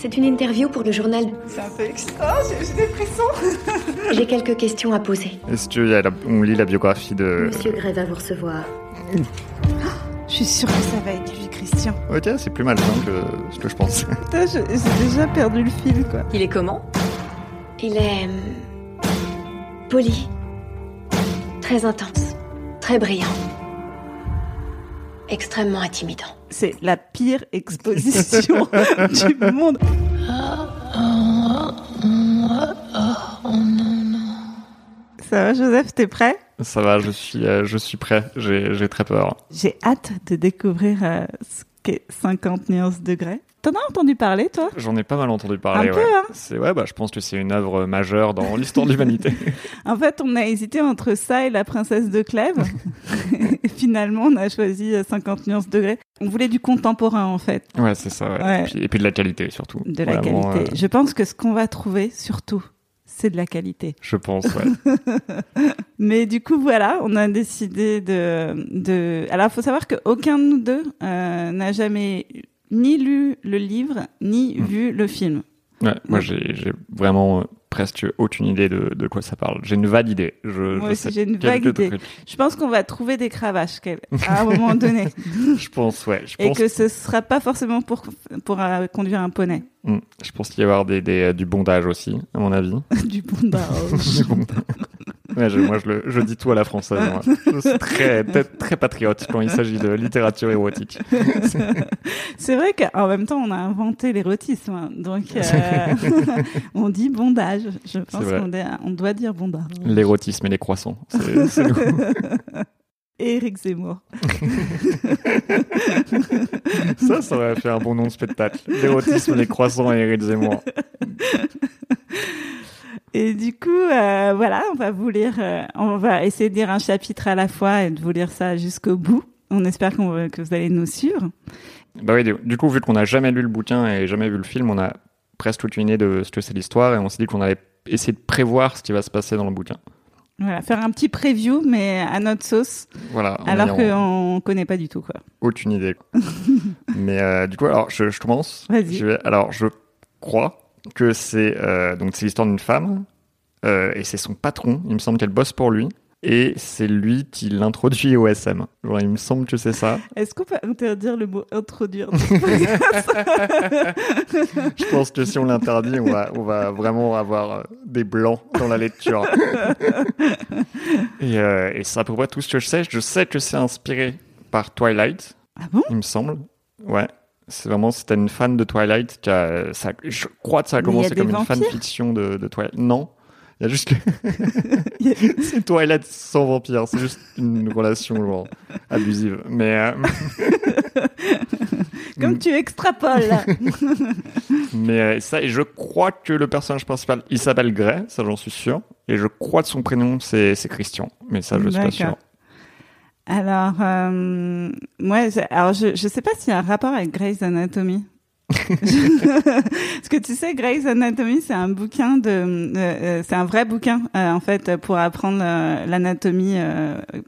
C'est une interview pour le journal. C'est un peu extra, j'ai j'ai des frissons. J'ai quelques questions à poser. Est-ce qu'on lit la biographie de... Monsieur Gray va vous recevoir. Je suis sûre que ça va être lui, Christian. Ok, c'est plus malsain que ce que je pensais. Putain, j'ai déjà perdu le fil, quoi. Il est comment? Il est. hum, poli. Très intense. Très brillant. Extrêmement intimidant. C'est la pire exposition du monde. Ça va, Joseph, t'es prêt? Ça va, je suis, euh, je suis prêt. J'ai j'ai très peur. J'ai hâte de découvrir euh, ce qu'est 50 nuances degrés. T'en as entendu parler, toi? J'en ai pas mal entendu parler. Un peu, hein. C'est ouais, bah je pense que c'est une œuvre majeure dans l'histoire de l'humanité. En fait, on a hésité entre ça et la princesse de Clèves. finalement, on a choisi euh, 50 nuances degrés. On voulait du contemporain, en fait, Ouais, c'est ça. Ouais. Ouais. Et, puis, et puis de la qualité surtout. de la Vraiment, qualité. euh, Je pense que ce qu'on va trouver, surtout, c'est de la qualité. je pense. Ouais. Mais du coup, voilà, on a décidé de... de... Alors, il faut savoir qu'aucun de nous deux euh, n'a jamais ni lu le livre, ni Mm. vu le film. Ouais, moi, j'ai vraiment euh, presque aucune idée de, de quoi ça parle. J'ai une vague idée. Je, Moi aussi, j'ai une vague idée. Je pense qu'on va trouver des cravaches à un moment donné. Je pense, ouais. Je et pense, que ce sera pas forcément pour, pour euh, conduire un poney. Hmm. je pense qu'il y avoir des, des, euh, du bondage aussi, à mon avis. du bondage. Du bondage. Ouais, je- moi, je, le, je dis tout à la française. moi. Je suis très, très, très patriote quand il s'agit de littérature érotique. C'est vrai qu'en même temps, on a inventé l'érotisme. hein. Donc, euh, on dit bondage. Je pense qu'on doit- on doit dire bondage. L'érotisme et les croissants. C'est. Et Eric Zemmour. Ça, ça aurait fait un bon nom de spectacle. L'érotisme, les croissants et Eric Zemmour. Et du coup, euh, voilà, on va vous lire, euh, on va essayer de lire un chapitre à la fois et de vous lire ça jusqu'au bout. On espère que vous allez nous suivre. Bah oui, du- coup, vu qu'on n'a jamais lu le bouquin et jamais vu le film, on a presque toute une idée de ce que c'est l'histoire et on s'est dit qu'on allait essayer de prévoir ce qui va se passer dans le bouquin. Voilà, faire un petit preview, mais à notre sauce, Voilà. alors qu'on connaît pas du tout, quoi. aucune idée. quoi. Mais euh, du coup, alors je, je commence. Vas-y. Alors je crois que c'est euh, donc c'est l'histoire d'une femme euh, et c'est son patron. Il me semble qu'elle bosse pour lui et c'est lui qui l'introduit au SM. Genre, il me semble que c'est ça. Est-ce qu'on peut interdire le mot introduire Je pense que si on l'interdit, on va, on va vraiment avoir euh, des blancs dans la lecture. et, euh, et c'est à peu près tout ce que je sais. Je sais que c'est inspiré par Twilight, Ah bon? il me semble. Ouais. C'est vraiment, c'était une fan de Twilight qui a, ça, je crois que ça a commencé comme une fanfiction de, de Twilight. Non. Il y a juste que, c'est Twilight sans vampire. C'est juste une relation, genre, abusive. Mais, euh, Comme tu extrapoles. Mais euh, ça, et je crois que le personnage principal, il s'appelle Gray, ça j'en suis sûr. Et je crois que son prénom c'est Christian, mais ça je suis pas sûr. Alors, euh, moi, je, alors je, je sais pas s'il y a un rapport avec Grey's Anatomy. Parce que tu sais, Grey's Anatomy, c'est un bouquin de, euh, c'est un vrai bouquin euh, en fait pour apprendre euh, l'anatomie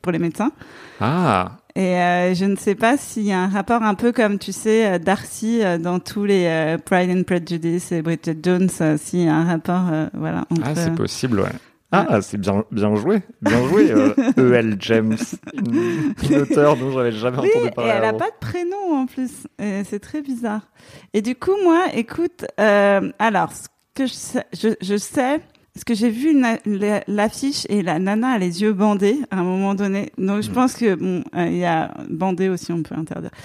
pour les médecins. Ah, Et je ne sais pas s'il y a un rapport un peu comme tu sais Darcy dans tous les Pride and Prejudice et Bridget Jones, s'il y a un rapport, voilà. Entre, ah c'est possible, ouais. Ah, c'est bien, bien joué, bien joué, euh, E.L. James, une, une auteure dont j'avais jamais Oui, entendu et parler. elle a avant. pas de prénom en plus. Et C'est très bizarre. Et du coup, moi, écoute, euh, alors, ce que je sais, je, je sais, parce que j'ai vu l'affiche et la nana a les yeux bandés à un moment donné. Donc, je Mm. pense que bon, euh, il y a bandé aussi, on peut interdire.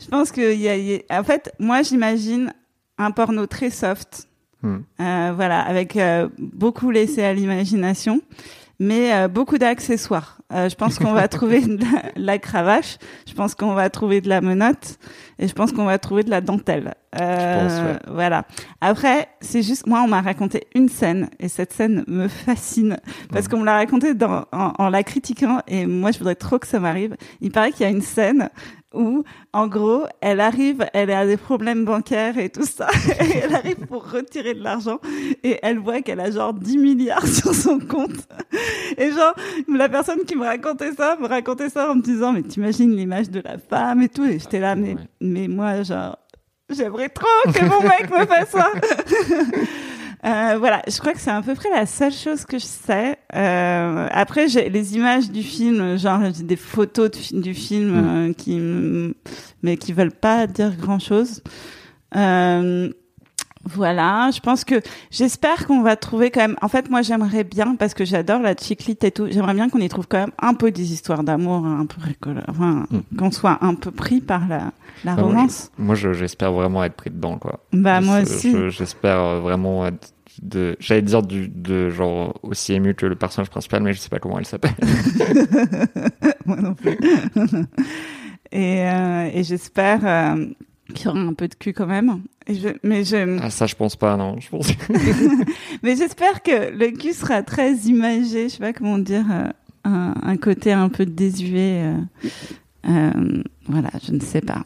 je pense que il y a, il y a- en fait, moi, j'imagine un porno très soft. Hmm. Euh, voilà, avec euh, beaucoup laissé à l'imagination, mais euh, beaucoup d'accessoires. Euh, je pense qu'on va trouver de la, la cravache, je pense qu'on va trouver de la menotte, et je pense qu'on va trouver de la dentelle. Euh, pense, ouais. Voilà. Après, c'est juste, moi, on m'a raconté une scène, et cette scène me fascine, parce Mhm. qu'on me l'a raconté dans, en, en la critiquant, et moi, je voudrais trop que ça m'arrive. Il paraît qu'il y a une scène où, en gros, elle arrive, elle a des problèmes bancaires et tout ça, et elle arrive pour retirer de l'argent, et elle voit qu'elle a genre 10 milliards sur son compte. Et genre, la personne qui me racontait ça, me racontait ça en me disant, mais t'imagines l'image de la femme et tout, et j'étais là, mais, mais moi, genre, J'aimerais trop que mon mec me fasse ça. Euh, voilà, je crois que c'est à peu près la seule chose que je sais. Euh, après, j'ai les images du film, genre des photos de, du film Mm. euh, qui, mais qui veulent pas dire grand chose. Voilà, je pense que j'espère qu'on va trouver quand même. En fait, moi, j'aimerais bien parce que j'adore la chiclite et tout. J'aimerais bien qu'on y trouve quand même un peu des histoires d'amour, un peu rigolo, enfin, Mm. qu'on soit un peu pris par la, Bah, romance. Moi, je- j'espère vraiment être pris dedans, quoi. Bah moi aussi. je- J'espère vraiment être de, j'allais dire du, de genre aussi ému que le personnage principal, mais je sais pas comment il s'appelle. Moi non plus. et euh, et j'espère euh, qu'il y aura un peu de cul quand même. Et je, mais je, Ah, ça, je pense pas, non. Je pense. mais j'espère que le cul sera très imagé. Je sais pas comment dire, euh, un, un côté un peu désuet. voilà, je ne sais pas.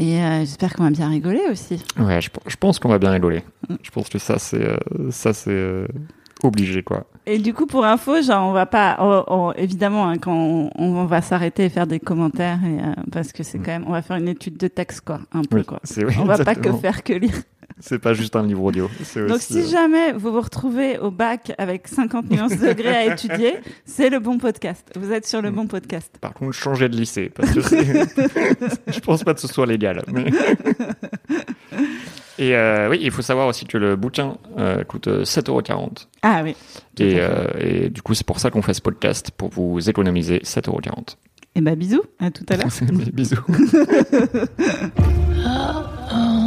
Et euh, j'espère qu'on va bien rigoler aussi. Ouais, je, je pense qu'on va bien rigoler. Je pense que ça, c'est, euh, ça, c'est euh, obligé, quoi. Et du coup, pour info, genre, on va pas, on- on- évidemment, hein, quand on, on va s'arrêter et faire des commentaires, et, euh, parce que c'est quand même, on va faire une étude de texte, quoi, un peu, Oui, quoi. On va pas que faire que lire. C'est pas juste un livre audio. Donc, si euh, jamais vous vous retrouvez au bac avec 50 nuances degrés à étudier, c'est le bon podcast. Vous êtes sur le bon podcast. Par contre, changer de lycée, parce que je pense pas que ce soit légal. mais- Et euh, oui, il faut savoir aussi que le bouquin euh, coûte euh, 7,40€. Ah oui. Et, euh, du coup, c'est pour ça qu'on fait ce podcast, pour vous économiser 7,40€. Et bah, bisous. À tout à l'heure. Bisous. Oh,